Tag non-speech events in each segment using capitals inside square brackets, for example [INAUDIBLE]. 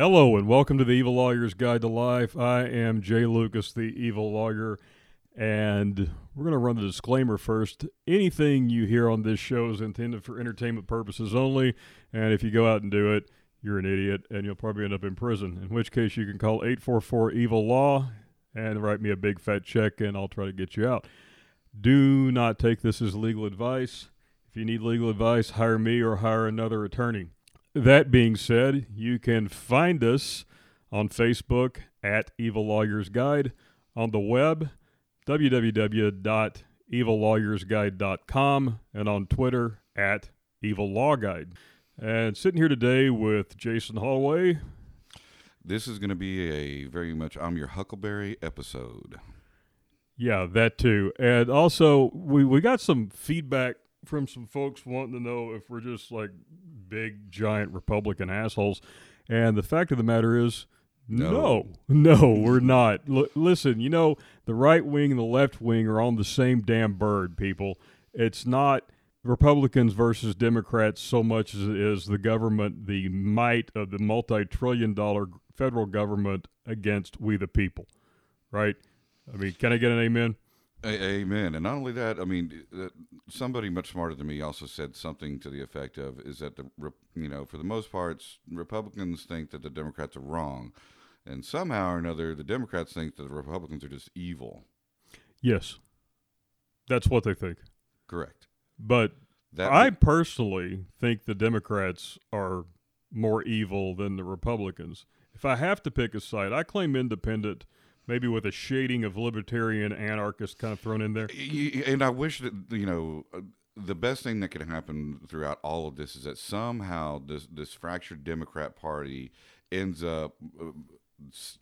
Hello and welcome to the Evil Lawyer's Guide to Life. I am Jay Lucas, the Evil Lawyer, and we're going to run the disclaimer first. Anything you hear on this show is intended for entertainment purposes only, and if you go out and do it, you're an idiot and you'll probably end up in prison. In which case, you can call 844 Evil Law and write me a big fat check, and I'll try to get you out. Do not take this as legal advice. If you need legal advice, hire me or hire another attorney. That being said, you can find us on Facebook at Evil Lawyers Guide, on the web, www.evillawyersguide.com, and on Twitter at Evil Law Guide. And sitting here today with Jason Holloway. This is going to be a very much I'm your Huckleberry episode. Yeah, that too. And also, we, we got some feedback from some folks wanting to know if we're just like big, giant Republican assholes. And the fact of the matter is, no, no, no we're not. L- listen, you know, the right wing and the left wing are on the same damn bird, people. It's not Republicans versus Democrats so much as it is the government, the might of the multi trillion dollar federal government against we the people, right? I mean, can I get an amen? Amen. And not only that, I mean, uh, somebody much smarter than me also said something to the effect of is that the you know for the most part Republicans think that the Democrats are wrong, and somehow or another the Democrats think that the Republicans are just evil. Yes, that's what they think. Correct. But That I personally think the Democrats are more evil than the Republicans. If I have to pick a side, I claim independent, maybe with a shading of libertarian anarchist kind of thrown in there. And I wish that you know uh, the best thing that could happen throughout all of this is that somehow this this fractured Democrat Party ends up. Uh,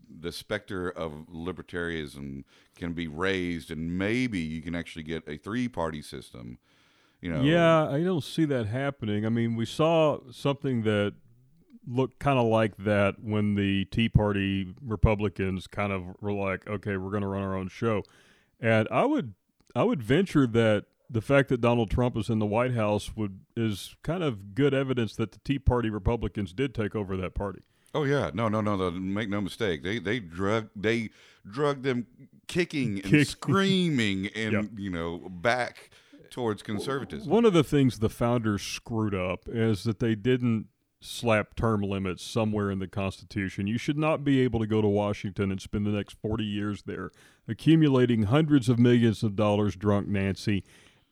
the specter of libertarianism can be raised, and maybe you can actually get a three-party system. You know, Yeah, I don't see that happening. I mean, we saw something that looked kind of like that when the Tea Party Republicans kind of were like, "Okay, we're going to run our own show," and I would, I would venture that the fact that Donald Trump is in the White House would is kind of good evidence that the Tea Party Republicans did take over that party. Oh yeah, no, no, no, no. Make no mistake. They they drug they drug them kicking and Kick- screaming [LAUGHS] and Yeah. you know back towards conservatism. One of the things the founders screwed up is that they didn't slap term limits somewhere in the Constitution. You should not be able to go to Washington and spend the next 40 years there accumulating hundreds of millions of dollars drunk Nancy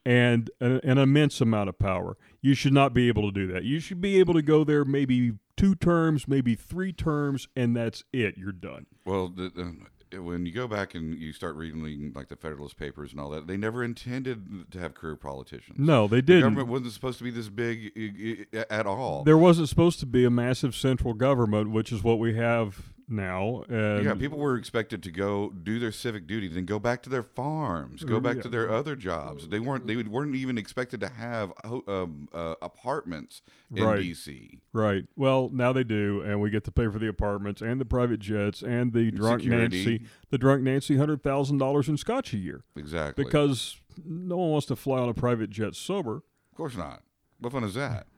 and an, immense amount of power. You should not be able to do that. You should be able to go there maybe two terms, maybe three terms, and that's it. You're done. Well, the, the, when you go back and you start reading like the Federalist Papers and all that, they never intended to have career politicians. No, they didn't. The government wasn't supposed to be this big at all. There wasn't supposed to be a massive central government, which is what we have now. And yeah, people were expected to go do their civic duty, then go back to their farms, go back Yeah. to their other jobs. They weren't. They weren't even expected to have um, uh, apartments in Right. DC. Right. Well, now they do, and we get to pay for the apartments and the private jets and the drunk Security. Nancy, the drunk Nancy, hundred thousand dollars in scotch a year Exactly. because no one wants to fly on a private jet sober. of course not. What fun is that? [LAUGHS]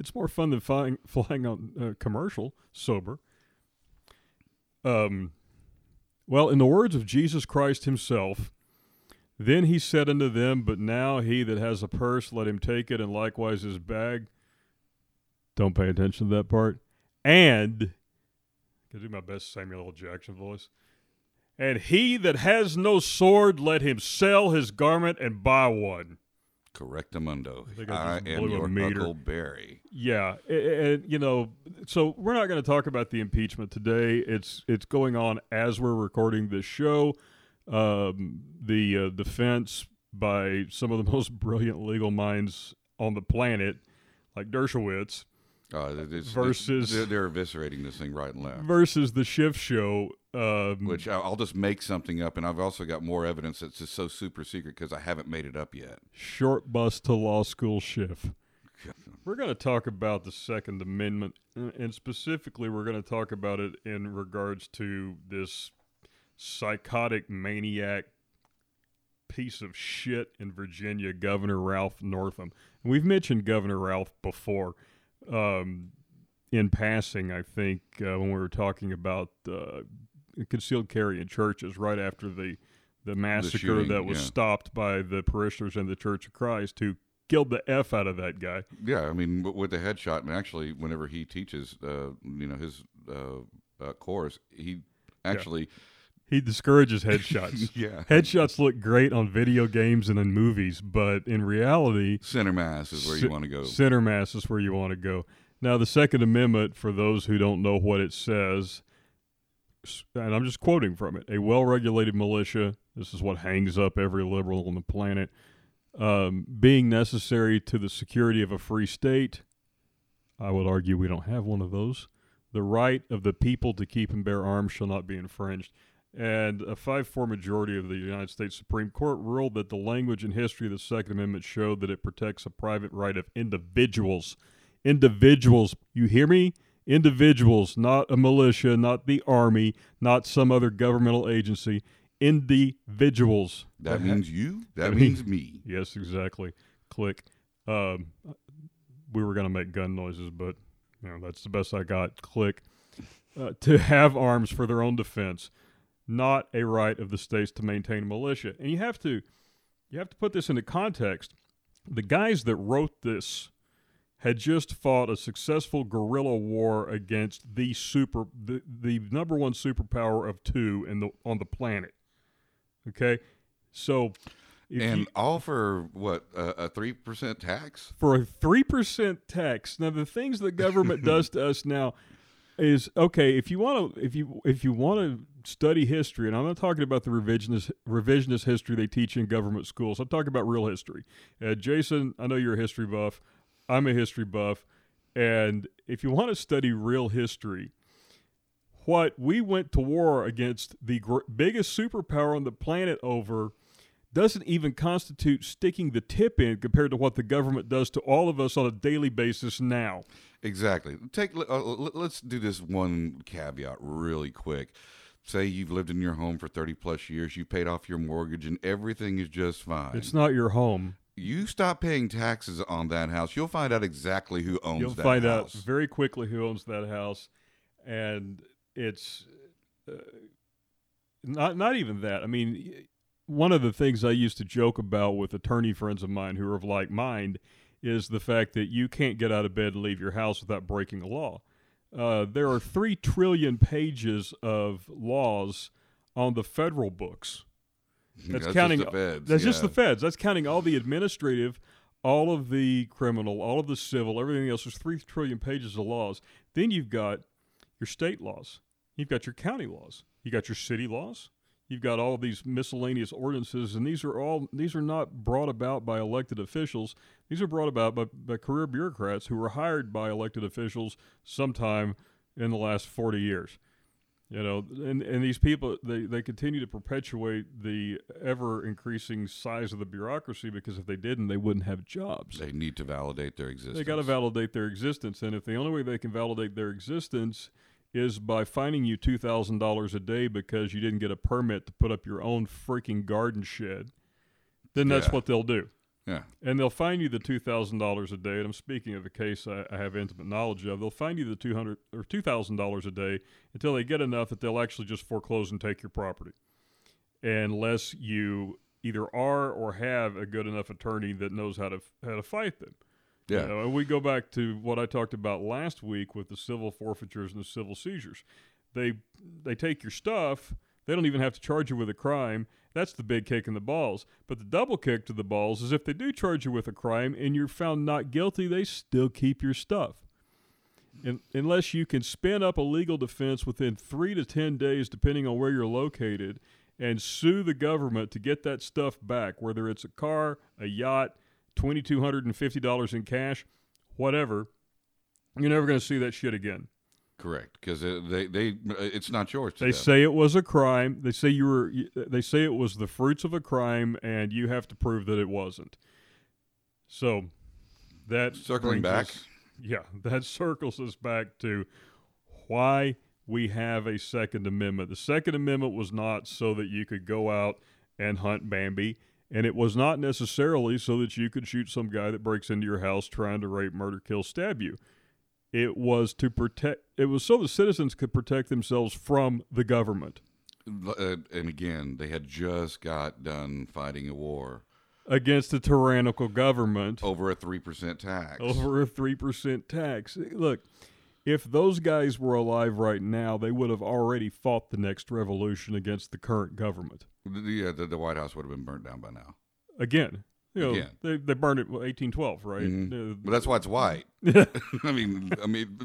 It's more fun than flying flying on uh, commercial sober. Um, well, in the words of Jesus Christ Himself, then He said unto them, "But now he that has a purse, let him take it, and likewise his bag." Don't pay attention to that part. And I do my best Samuel L. Jackson voice. And he that has no sword, let him sell his garment and buy one. Correctamundo. I I am your meter. Huckleberry. Yeah, and you know, so we're not going to talk about the impeachment today. It's it's going on as we're recording this show. Um, the uh, defense by some of the [LAUGHS] most brilliant legal minds on the planet, like Dershowitz, Uh, it's- Versus- they're, they're eviscerating this thing right and left. versus the Schiff Show. Um, Which I'll just make something up, and I've also got more evidence that's just so super secret because I haven't made it up yet. short bus to law school Schiff. [LAUGHS] We're going to talk about the Second Amendment, uh, and specifically, we're going to talk about it in regards to this psychotic maniac piece of shit in Virginia, Governor Ralph Northam. And we've mentioned Governor Ralph before. Um, in passing, I think, uh, when we were talking about uh, concealed carry in churches right after the the massacre shooting, that was yeah. stopped by the parishioners in the Church of Christ who killed the f out of that guy. Yeah, I mean, with the headshot, and actually, whenever he teaches, uh, you know, his uh, uh, course, he actually, He discourages headshots. [LAUGHS] yeah, Headshots look great on video games and in movies, but in reality, center mass is where you want to go. Center mass is where you want to go. Now, the Second Amendment, for those who don't know what it says, and I'm just quoting from it a well regulated militia, this is what hangs up every liberal on the planet, um, being necessary to the security of a free state. I would argue we don't have one of those. The right of the people to keep and bear arms shall not be infringed. And a 5 4 majority of the United States Supreme Court ruled that the language and history of the Second Amendment showed that it protects a private right of individuals. Individuals, you hear me? Individuals, not a militia, not the army, not some other governmental agency. Individuals. that means you. [LAUGHS] That I mean- means me. Yes, exactly. Click. Um, we were going to make gun noises, but you know that's the best I got. Click. Uh, to have arms for their own defense, not a right of the states to maintain a militia. And you have to, you have to put this into context. The guys that wrote this had just fought a successful guerrilla war against the super, the, the number one superpower of two in the on the planet. Okay, so and you- all for what a three percent tax? for a three percent tax. Now, the things the government does [LAUGHS] to us now is okay. If you want to, if you if you want to study history, and I'm not talking about the revisionist revisionist history they teach in government schools. I'm talking about real history. Uh, Jason, I know you're a history buff. I'm a history buff, and if you want to study real history. What we went to war against the gr- biggest superpower on the planet over doesn't even constitute sticking the tip in compared to what the government does to all of us on a daily basis now. Exactly. Take. Uh, let- let's do this one caveat really quick. Say you've lived in your home for thirty plus years. You paid off your mortgage, and everything is just fine. It's not your home. you stop paying taxes on that house, you'll find out exactly who owns You'll that find out house. very quickly who owns that house, and it's uh, not not even that. I mean, one of the things I used to joke about with attorney friends of mine who are of like mind is the fact that you can't get out of bed and leave your house without breaking a law. Uh, there are three trillion pages of laws on the federal books. [LAUGHS] That's, just counting. the feds, that's just the feds. That's counting all the administrative, all of the criminal, all of the civil, everything else. There's three trillion pages of laws. Then you've got your state laws. You've got your county laws. You got your city laws. You've got all these miscellaneous ordinances, and these are all these are not brought about by elected officials. These are brought about by, by career bureaucrats who were hired by elected officials sometime in the last forty years. You know, and, and these people they, they continue to perpetuate the ever increasing size of the bureaucracy because if they didn't, they wouldn't have jobs. They need to validate their existence. They got to validate their existence, and if the only way they can validate their existence is by fining you two thousand dollars a day because you didn't get a permit to put up your own freaking garden shed, then that's Yeah. what they'll do. Yeah. And they'll fine you the two thousand dollars a day. And I'm speaking of a case I, I have intimate knowledge of. They'll fine you the two hundred or two thousand dollars a day until they get enough that they'll actually just foreclose and take your property, unless you either are or have a good enough attorney that knows how to how to fight them. Yeah. You know, and we go back to what I talked about last week with the civil forfeitures and the civil seizures. They they take your stuff. They don't even have to charge you with a crime. That's the big kick in the balls. But the double kick to the balls is if they do charge you with a crime and you're found not guilty, they still keep your stuff. And, unless you can spin up a legal defense within three to ten days, depending on where you're located, and sue the government to get that stuff back, whether it's a car, a yacht, twenty two hundred and fifty dollars in cash, whatever, you're never going to see that shit again. Correct, because uh, they they uh, it's not yours. They them. say it was a crime. They say you were. Uh, they say it was the fruits of a crime, and you have to prove that it wasn't. So that Circling back. us- yeah, [LAUGHS] that circles us back to why we have a Second Amendment. The Second Amendment was not so that you could go out and hunt Bambi, and it was not necessarily so that you could shoot some guy that breaks into your house trying to rape, murder, kill, stab you. It was to protect. It was so the citizens could protect themselves from the government Uh, and again, they had just got done fighting a war against a tyrannical government over a three percent tax. over a three percent tax. Look, if those guys were alive right now, they would have already fought the next revolution against the current government. Yeah, the, the White House would have been burnt down by now. Again, you know, Again. they they burned it in 1812, right? Mhm. Uh, But that's why it's white. [LAUGHS] [LAUGHS] I mean, I mean,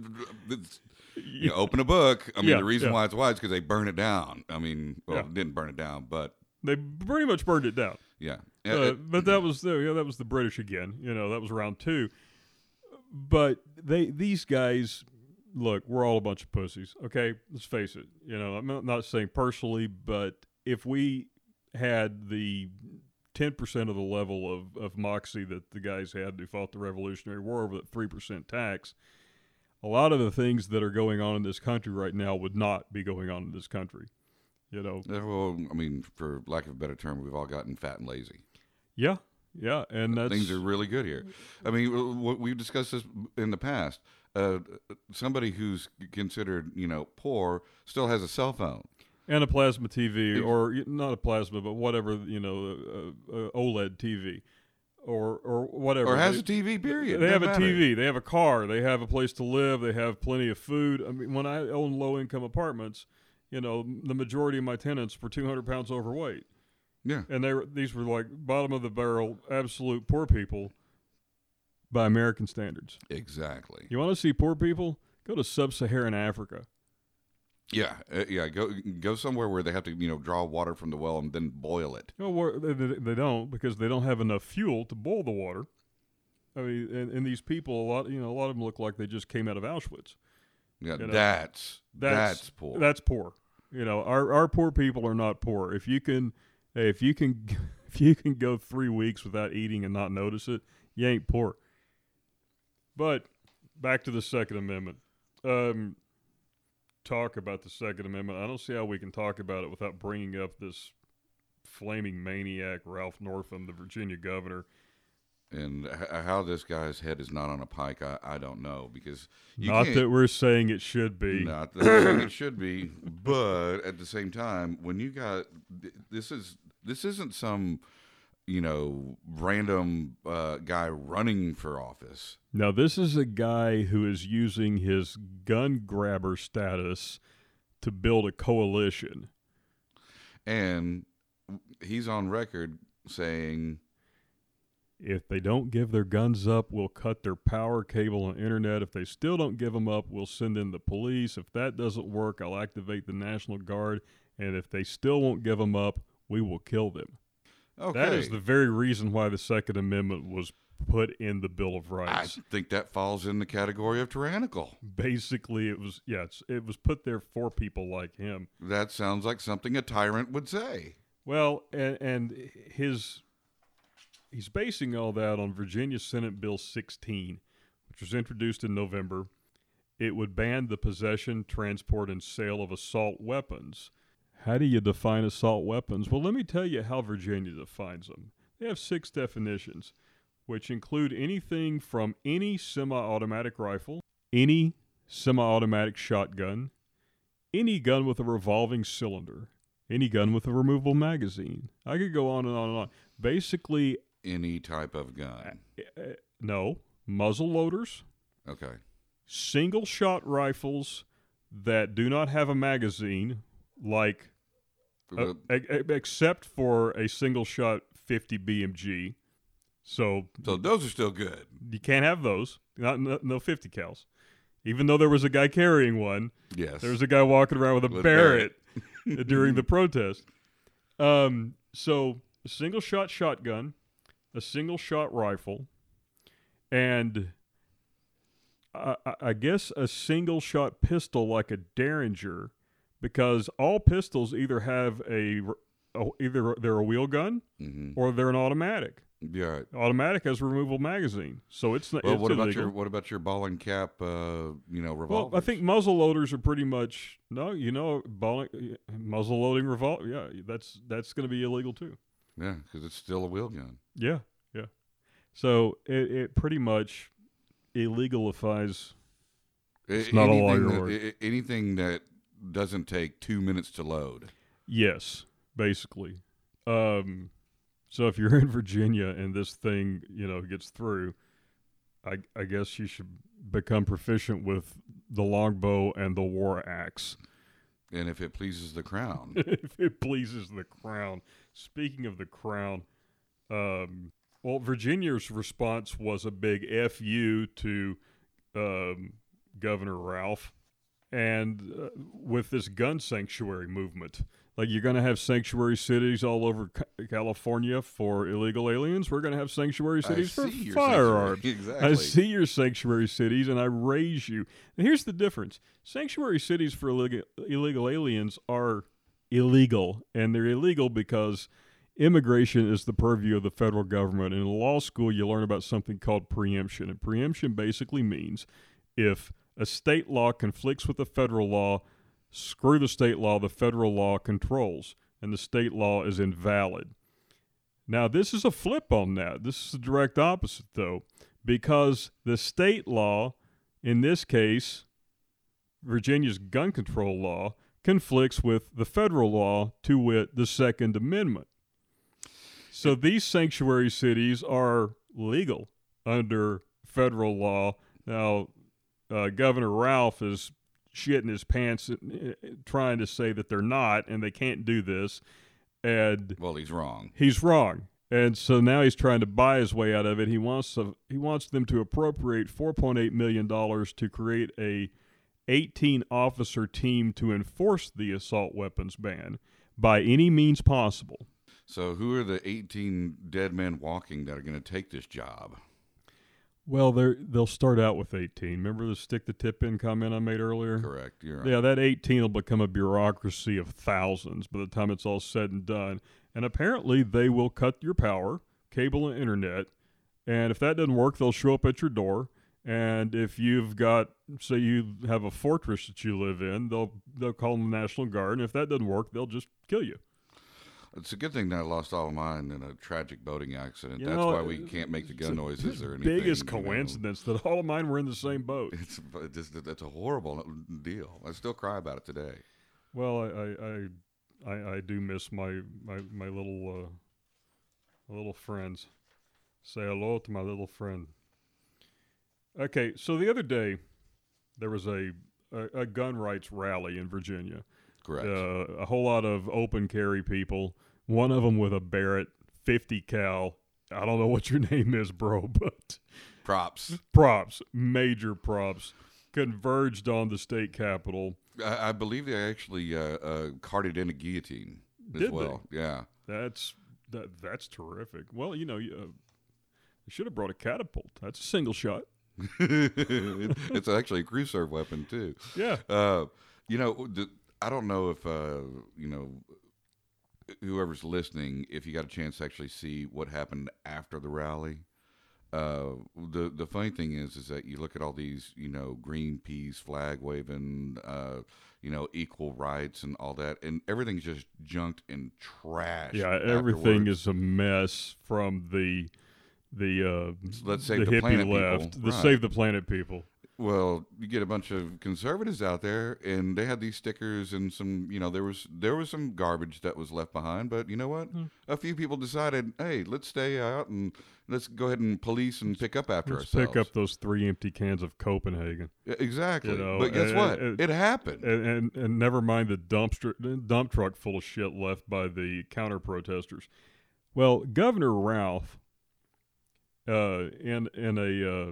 you know, open a book. I mean, Yeah, the reason yeah. why it's white is because they burn it down. I mean, well, Yeah. didn't burn it down, but they pretty much burned it down. yeah. Uh, Uh, but that was the yeah, that was the British again. You know, that was round two. But they these guys, look, we're all a bunch of pussies. Okay, let's face it. You know, I'm not, saying personally, but if we had the ten percent of the level of, of moxie that the guys had who fought the Revolutionary War over that three percent tax, a lot of the things that are going on in this country right now would not be going on in this country. You know, uh, well, I mean, for lack of a better term, we've all gotten fat and lazy. yeah, yeah, and that's Things are really good here. I mean, we've discussed this in the past. Uh, somebody who's considered, you know, poor still has a cell phone. and a plasma TV, or not a plasma, but whatever you know, uh, uh, OLED TV, or or whatever. Or has they, a TV, period. They have a matter. TV. They have a car. They have a place to live. They have plenty of food. I mean, when I own low income apartments, you know, the majority of my tenants were 200 pounds overweight, Yeah. and they were these were like bottom of the barrel, absolute poor people by American standards. Exactly. You want to see poor people? Go to sub-Saharan Africa. Yeah, uh, yeah. Go go somewhere where they have to, you know, draw water from the well and then boil it. Where- they, they they don't because they don't have enough fuel to boil the water. I mean, and, and these people, a lot, you know, a lot of them look like they just came out of Auschwitz. Yeah, You know, that's, that's- that's poor. That's poor. You know, our our poor people are not poor. If you can, if you can, [LAUGHS] if you can go three weeks without eating and not notice it, you ain't poor. But back to the Second Amendment. Um, talk about the Second Amendment. I don't see how we can talk about it without bringing up this flaming maniac, Ralph Northam, the Virginia governor. and h- how this guy's head is not on a pike, I, I don't know because you not that we're saying it should be. Not that I'm saying it should be, but at the same time, when you got this is this isn't some you know random uh, guy running for office. Now, this is a guy who is using his gun grabber status to build a coalition. and he's on record saying If they don't give their guns up, we'll cut their power cable and internet. If they still don't give them up, we'll send in the police. If that doesn't work, I'll activate the National Guard. And if they still won't give them up, we will kill them. Okay That is the very reason why the Second Amendment was put in the Bill of Rights. i think that falls in the category of tyrannical Basically, it was yeah, it's, it was put there for people like him. that sounds like something a tyrant would say Well, and, and his he's basing all that on Virginia Senate Bill 16, which was introduced in November. It would ban the possession, transport, and sale of assault weapons. How do you define assault weapons? Well, let me tell you how Virginia defines them. They have six definitions, which include anything from any semi automatic rifle, any semi automatic shotgun, any gun with a revolving cylinder, any gun with a removable magazine. I could go on and on and on. Basically, any type of gun uh, no, muzzle loaders, okay single shot rifles that do not have a magazine, like uh, except for a single shot 50 BMG. So so those are still good you can't have those. Not no, no 50 cals. Even though there was a guy carrying one, yes there was a guy walking around with a With Barrett [LAUGHS] during the [LAUGHS] protest. Um, so a single shot shotgun, a single shot rifle, and I- I guess a single shot pistol like a Derringer, because all pistols either have a, either they're a wheel gun hmm or they're an automatic. yeah Automatic has a removable magazine, so it's well it's what about your what about your ball and cap uh you know Well, I think muzzle loaders are pretty much no. You know, ball, muzzle loading revolver. Yeah, that's that's going to be illegal too. yeah because it's still a wheel gun Yeah, yeah. So it, it pretty much illegalifies It's not a anything lawyer that, a- a- anything that doesn't take two minutes to load. Yes, basically. Um, so if you're [LAUGHS] in Virginia and this thing, you know, gets through, I I guess you should become proficient with the longbow and the war axe. And if it pleases the crown, [LAUGHS] if it pleases the crown. Speaking of the crown, um, well, Virginia's response was a big "fu" to um, Governor Ralph, and uh, with this gun sanctuary movement. Like you're going to have sanctuary cities all over California for illegal aliens. We're going to have sanctuary cities for firearms. Exactly. I see your sanctuary cities and I raise you. And here's the difference sanctuary cities for illegal, illegal aliens are illegal, and they're illegal because immigration is the purview of the federal government. In law school, you learn about something called preemption. And preemption basically means if a state law conflicts with a federal law, screw the state law, the federal law controls, and the state law is invalid. Now, this is a flip on that. This is the direct opposite, though, because the state law, in this case, Virginia's gun control law, conflicts with the federal law, to wit, the Second Amendment. So these sanctuary cities are legal under federal law. Now, uh, Governor Ralph is shitting his pants, uh, trying to say that they're not, and they can't do this. And well, he's wrong. he's wrong. And so now he's trying to buy his way out of it. He wants to, he wants them to appropriate 4.8 million dollars to create a 18 officer team to enforce the assault weapons ban by any means possible. So, who are the 18 dead men walking that are going to take this job? Well, they they'll start out with 18. Remember the stick the tip in comment I made earlier? Correct. You're right. Yeah, that 18 will become a bureaucracy of thousands by the time it's all said and done. And apparently, they will cut your power, cable, and internet. And if that doesn't work, they'll show up at your door. And if you've got, say, you have a fortress that you live in, they'll they'll call them the National Guard. And if that doesn't work, they'll just kill you. It's a good thing that I lost all of mine in a tragic boating accident. You That's know, why we uh, can't make the gun noises or anything. Biggest you know. coincidence that all of mine were in the same boat. It's it just it's a horrible deal. I still cry about it today. Well, I I, I, I, I do miss my my, my little uh, little friends. Say hello to my little friend. Okay, so the other day there was a a, a gun rights rally in Virginia. Correct. Uh, a whole lot of open carry people. One of them with a Barrett 50 cal. I don't know what your [LAUGHS] name is, bro, but Props. props, major props, converged on the state capitol. I, I believe they actually uh, uh, carted in a guillotine as Did they? well. Yeah. That's that. That's terrific. Well, you know, you, uh, they should have brought a catapult. That's a single shot. [LAUGHS] it's actually a crew serve weapon too. Yeah. Uh, you know, I don't know if uh, you know whoever's listening, if you got a chance to actually see what happened after the rally. Uh, the the funny thing is, is that you look at all these, you know, Greenpeace flag waving, uh, you know, equal rights and all that, and everything's just junked and trash. Yeah. Everything is a mess from the the uh, Let's the save the, hippie planet, left, people. the Right. save the planet people. Well, you get a bunch of conservatives out there, and they had these stickers and some, you know, there was there was some garbage that was left behind. But you know what? Hmm. A few people decided, hey, let's stay out and let's go ahead and police and pick up after Let's ourselves. pick up those three empty cans of Copenhagen, exactly. you know, but guess and- what? and- it happened. and and, and never mind the dumpster dump truck full of shit left by the counter protesters. Well, Governor Ralph, uh, in in a uh,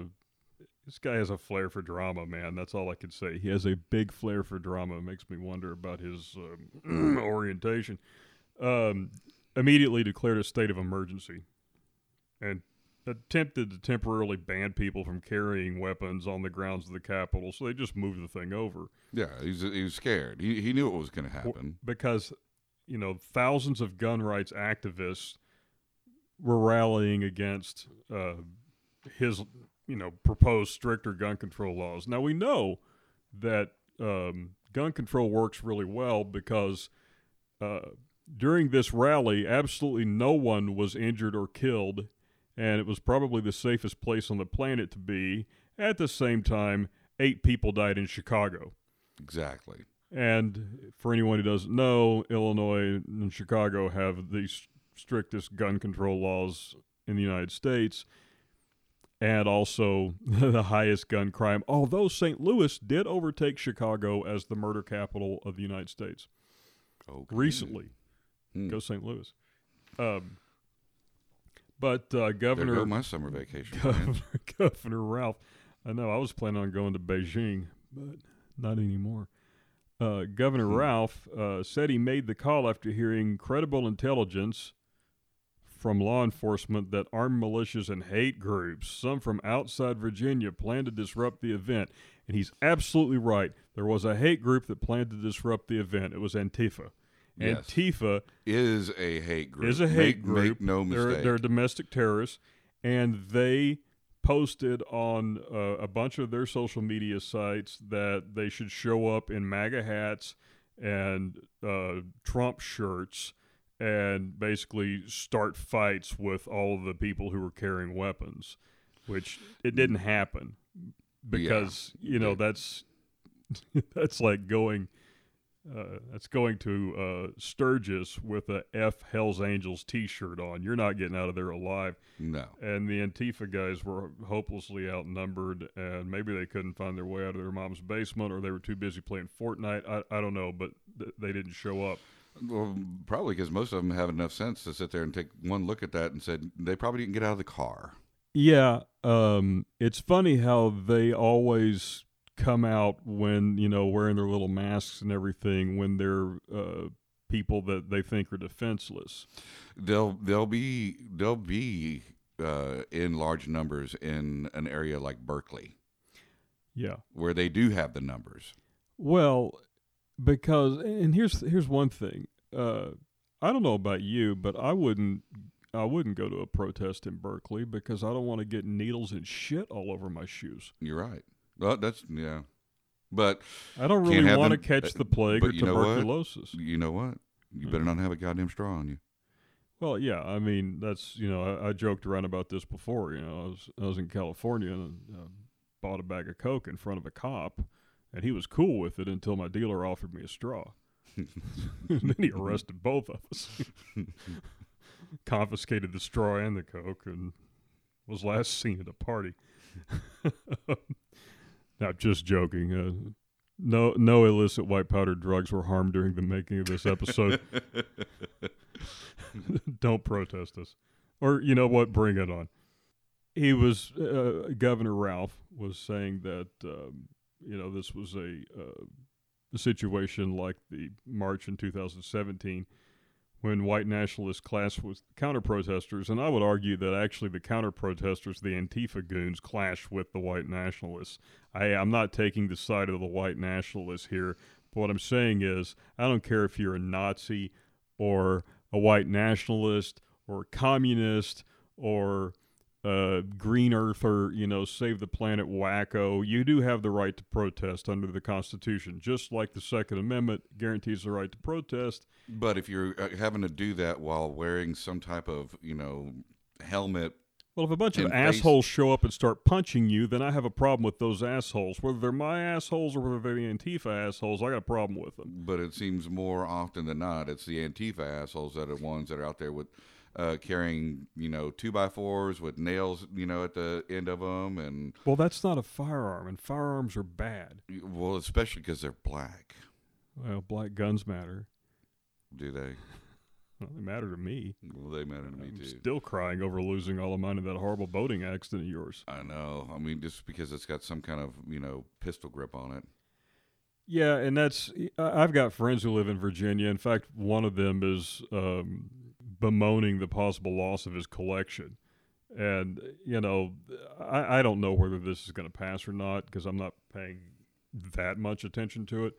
this guy has a flair for drama, man. That's all I can say. He has a big flair for drama. It makes me wonder about his um, [CLEARS THROAT] orientation. Um, immediately declared a state of emergency, and attempted to temporarily ban people from carrying weapons on the grounds of the Capitol. So they just moved the thing over yeah, he's he was scared. He he knew it was going to happen. because you know thousands of gun rights activists were rallying against uh, his you know proposed stricter gun control laws. Now we know that um, gun control works really well because uh, during this rally, absolutely no one was injured or killed, and it was probably the safest place on the planet to be. At the same time, eight people died in Chicago. Exactly. And for anyone who doesn't know, Illinois and Chicago have the strictest gun control laws in the United States and also [LAUGHS] the highest gun crime, although St. Louis did overtake Chicago as the murder capital of the United States Okay. recently. Hmm. Go St. Louis. Um, but uh, Governor go my summer vacation. Governor, [LAUGHS] Governor Ralph. I know I was planning on going to Beijing, but not anymore. Uh, Governor Hmm. Ralph uh, said he made the call after hearing credible intelligence from law enforcement that armed militias and hate groups, some from outside Virginia, planned to disrupt the event. And he's absolutely right. There was a hate group that planned to disrupt the event. It was Antifa. Yes. Antifa is a hate group. is a hate make, group. Make no they're, mistake. They're domestic terrorists, and they posted on uh, a bunch of their social media sites that they should show up in MAGA hats and uh, Trump shirts and basically start fights with all of the people who were carrying weapons, which it didn't happen because you know They- that's [LAUGHS] that's like going uh, that's going to uh, Sturgis with a F Hell's Angels T-shirt on. You're not getting out of there alive. no. And the Antifa guys were hopelessly outnumbered, and maybe they couldn't find their way out of their mom's basement, or they were too busy playing Fortnite. I, I don't know, but th- they didn't show up. Well, probably because most of them have enough sense to sit there and take one look at that and said they probably didn't get out of the car. Yeah, um, it's funny how they always come out when you know wearing their little masks and everything when they're uh, people that they think are defenseless. They'll they'll be they'll be uh, in large numbers in an area like Berkeley Yeah. where they do have the numbers. Well, because and here's here's one thing. Uh, I don't know about you, but I wouldn't I wouldn't go to a protest in Berkeley because I don't want to get needles and shit all over my shoes. You're right. Well, that's yeah, but I don't really want to catch uh, the plague or tuberculosis. you know what? You better not have a goddamn straw on you. Well, yeah, I mean that's you know I, I joked around about this before. You know, I was I was in California and uh, bought a bag of coke in front of a cop, and he was cool with it until my dealer offered me a straw. [LAUGHS] then he arrested both of us, [LAUGHS] confiscated the straw and the coke, and was last seen at a party. [LAUGHS] now, just joking. Uh, no, no illicit white powder drugs were harmed during the making of this episode. Don't protest us. Or, you know what? Bring it on. He was, uh, Governor Ralph was saying that, um, you know, this was a, uh, situation like the march in 2017 when white nationalists clashed with counter protesters. And I would argue that actually the counter protesters, the Antifa goons, clashed with the white nationalists. I, I'm not taking the side of the white nationalists here. But what I'm saying is, I don't care if you're a Nazi or a white nationalist or a communist or a green earther, you know, save the planet wacko. You do have the right to protest under the Constitution, just like the Second Amendment guarantees the right to protest. But if you're uh, having to do that while wearing some type of you know helmet, Well, if a bunch of face- assholes show up and start punching you, then I have a problem with those assholes. Whether they're my assholes or whether they're the Antifa assholes, I got a problem with them. but it seems more often than not it's the Antifa assholes that are the ones that are out there with uh, carrying you know two by fours with nails you know at the end of them, and Well, that's not a firearm, and firearms are bad. well, especially because they're black. Well, black guns matter. Do they? Well, they matter to me. Well, they matter to me I'm too. still crying over losing all of mine in that horrible boating accident of yours. I know. I mean, just because it's got some kind of you know pistol grip on it. Yeah, and that's I've got friends who live in Virginia. In fact, one of them is um, bemoaning the possible loss of his collection. And you know, I, I don't know whether this is going to pass or not because I'm not paying that much attention to it.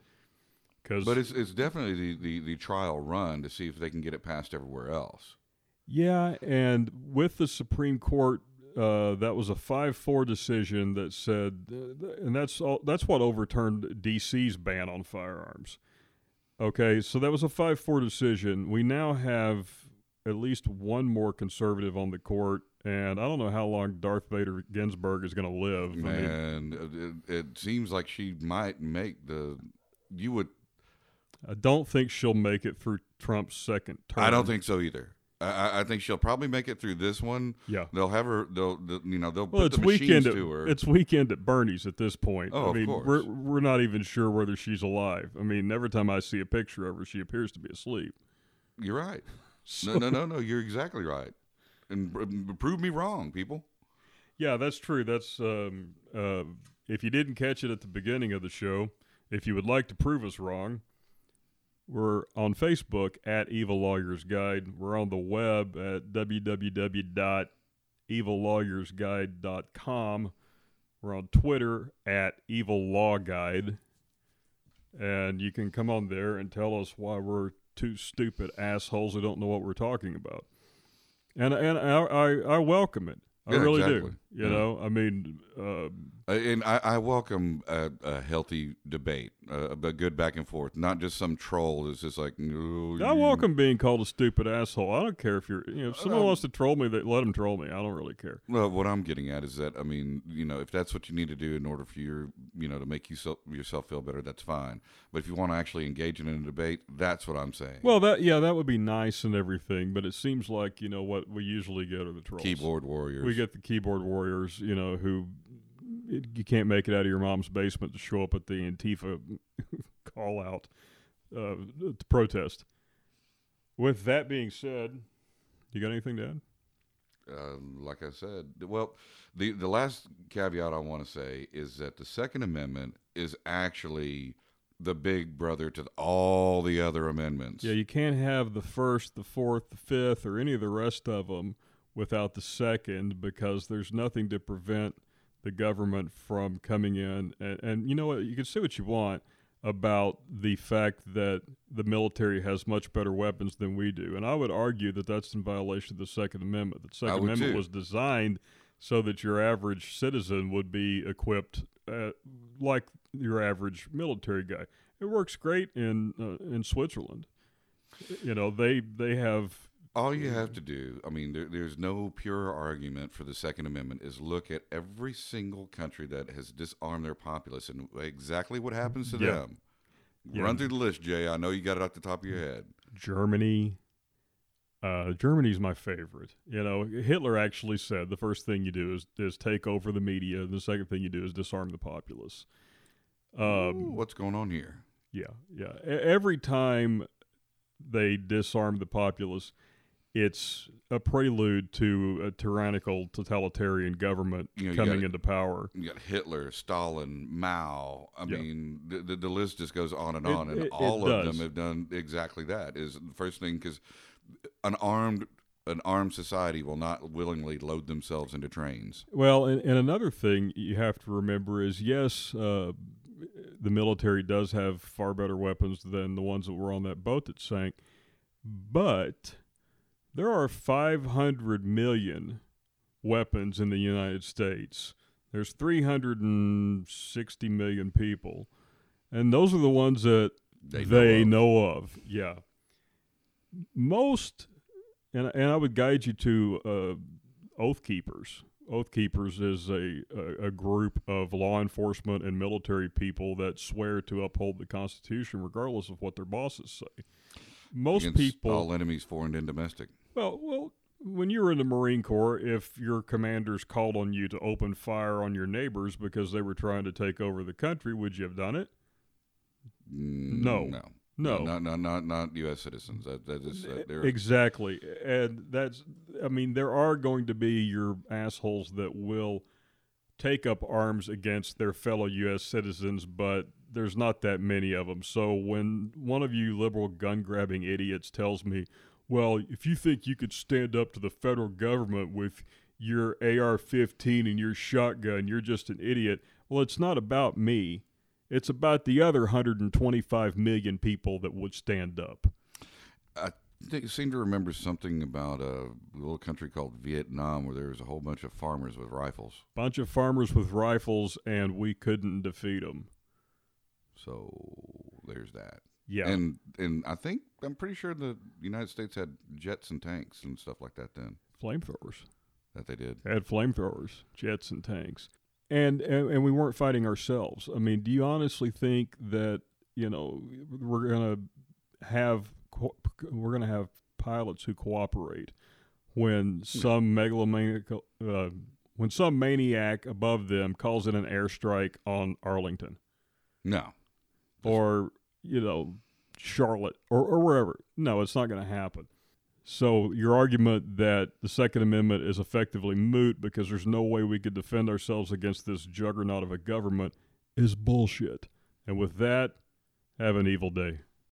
Because But it's it's definitely the, the, the trial run to see if they can get it passed everywhere else. Yeah, and with the Supreme Court, uh, that was a five-four decision that said, uh, and that's all, that's what overturned D.C.'s ban on firearms. Okay, so that was a five-four decision. We now have at least one more conservative on the court, and I don't know how long Darth Vader Ginsburg is going to live. I mean, Man, it, it seems like she might make the. You would. I don't think she'll make it through Trump's second term. I don't think so either. I- I, think she'll probably make it through this one. Yeah. They'll have her. They'll, they'll you know, they'll Well, put it's the machines. At, to her. it's weekend at Bernie's at this point. Oh, I of mean, course. we're we're not even sure whether she's alive. I mean, every time I see a picture of her, she appears to be asleep. You're right. So, No, no, no, no. You're exactly right. And prove me wrong, people. Yeah, that's true. That's um, uh, if you didn't catch it at the beginning of the show, if you would like to prove us wrong, we're on Facebook at Evil Lawyers Guide. We're on the web at www.evillawyersguide.com. We're on Twitter at Evil Law Guide. And you can come on there and tell us why we're two stupid assholes who don't know what we're talking about. And and I I, I welcome it. I Yeah, really exactly. do. You Yeah. know, I mean, uh, Uh, And I, I welcome a, a healthy debate, uh, a good back and forth, not just some troll that's just like, no. I welcome being called a stupid asshole. I don't care if you're, you know, if someone Um, wants to troll me, that let them troll me. I don't really care. Well, what I'm getting at is that I mean, you know, if that's what you need to do in order for your, you know, to make you so, yourself feel better, that's fine. But if you want to actually engage in a debate, that's what I'm saying. Well, that yeah, that would be nice and everything, but it seems like you know what we usually get are the trolls. keyboard warriors. We get the keyboard warriors, you know, who you can't make it out of your mom's basement to show up at the Antifa [LAUGHS] call out uh, to protest. With that being said, you got anything to add? uh, like I said, well, the the last caveat I want to say is that the Second Amendment is actually the big brother to all the other amendments. Yeah, you can't have the first, the fourth, the fifth, or any of the rest of them without the second because there's nothing to prevent the government from coming in. And, and you know what? You can say what you want about the fact that the military has much better weapons than we do. And I would argue that that's in violation of the Second Amendment. The Second Amendment too. was designed so that your average citizen would be equipped uh, like your average military guy. It works great in uh, in Switzerland. You know, they they have All you have to do, I mean, there, there's no pure argument for the Second Amendment, is look at every single country that has disarmed their populace and exactly what happens to Yeah. them. Yeah. Run through the list, Jay. I know you got it off the top of your head. Germany. Uh, Germany's my favorite. You know, Hitler actually said the first thing you do is is take over the media, and the second thing you do is disarm the populace. Ooh, Um, what's going on here? Yeah, yeah. Every time they disarm the populace, it's a prelude to a tyrannical, totalitarian government You know, coming gotta- into power. You got Hitler, Stalin, Mao. I Yeah. mean, the, the the list just goes on and It- on, and it- it all of does. them have done exactly that. Is the first thing because an armed an armed society will not willingly load themselves into trains. Well, and, and another thing you have to remember is yes, uh, the military does have far better weapons than the ones that were on that boat that sank, but there are 500 million weapons in the United States. There's 360 million people, and those are the ones that They they, know know, of. of. Yeah. Most, and and I would guide you to uh, Oath Keepers. Oath Keepers is a, a a group of law enforcement and military people that swear to uphold the Constitution, regardless of what their bosses say. Most people, all enemies, foreign and domestic. Well, well, when you were in the Marine Corps, if your commanders called on you to open fire on your neighbors because they were trying to take over the country, would you have done it? Mm, No. no, No. not not not not U.S. citizens. That that is uh, Exactly. And that's, I mean, there are going to be your assholes that will take up arms against their fellow U.S. citizens, but there's not that many of them. So when one of you liberal gun grabbing idiots tells me, well, if you think you could stand up to the federal government with your AR 15 and your shotgun, you're just an idiot. Well, it's not about me. It's about the other 125 million people that would stand up. I think, seem to remember something about a little country called Vietnam where there was a whole bunch of farmers with rifles. bunch of farmers with rifles, and we couldn't defeat them. So there's that. Yeah, And and I think I'm pretty sure the United States had jets and tanks and stuff like that then. flamethrowers. that they did. They Had flamethrowers, jets, and tanks, and, and and we weren't fighting ourselves. I mean, do you honestly think that you know we're gonna have co- we're gonna have pilots who cooperate when some megalomaniac uh, when some maniac above them calls in an airstrike on Arlington No, or you know Charlotte or, or wherever. No, it's not going to happen. So your argument that the Second Amendment is effectively moot because there's no way we could defend ourselves against this juggernaut of a government is bullshit. And with that, have an evil day.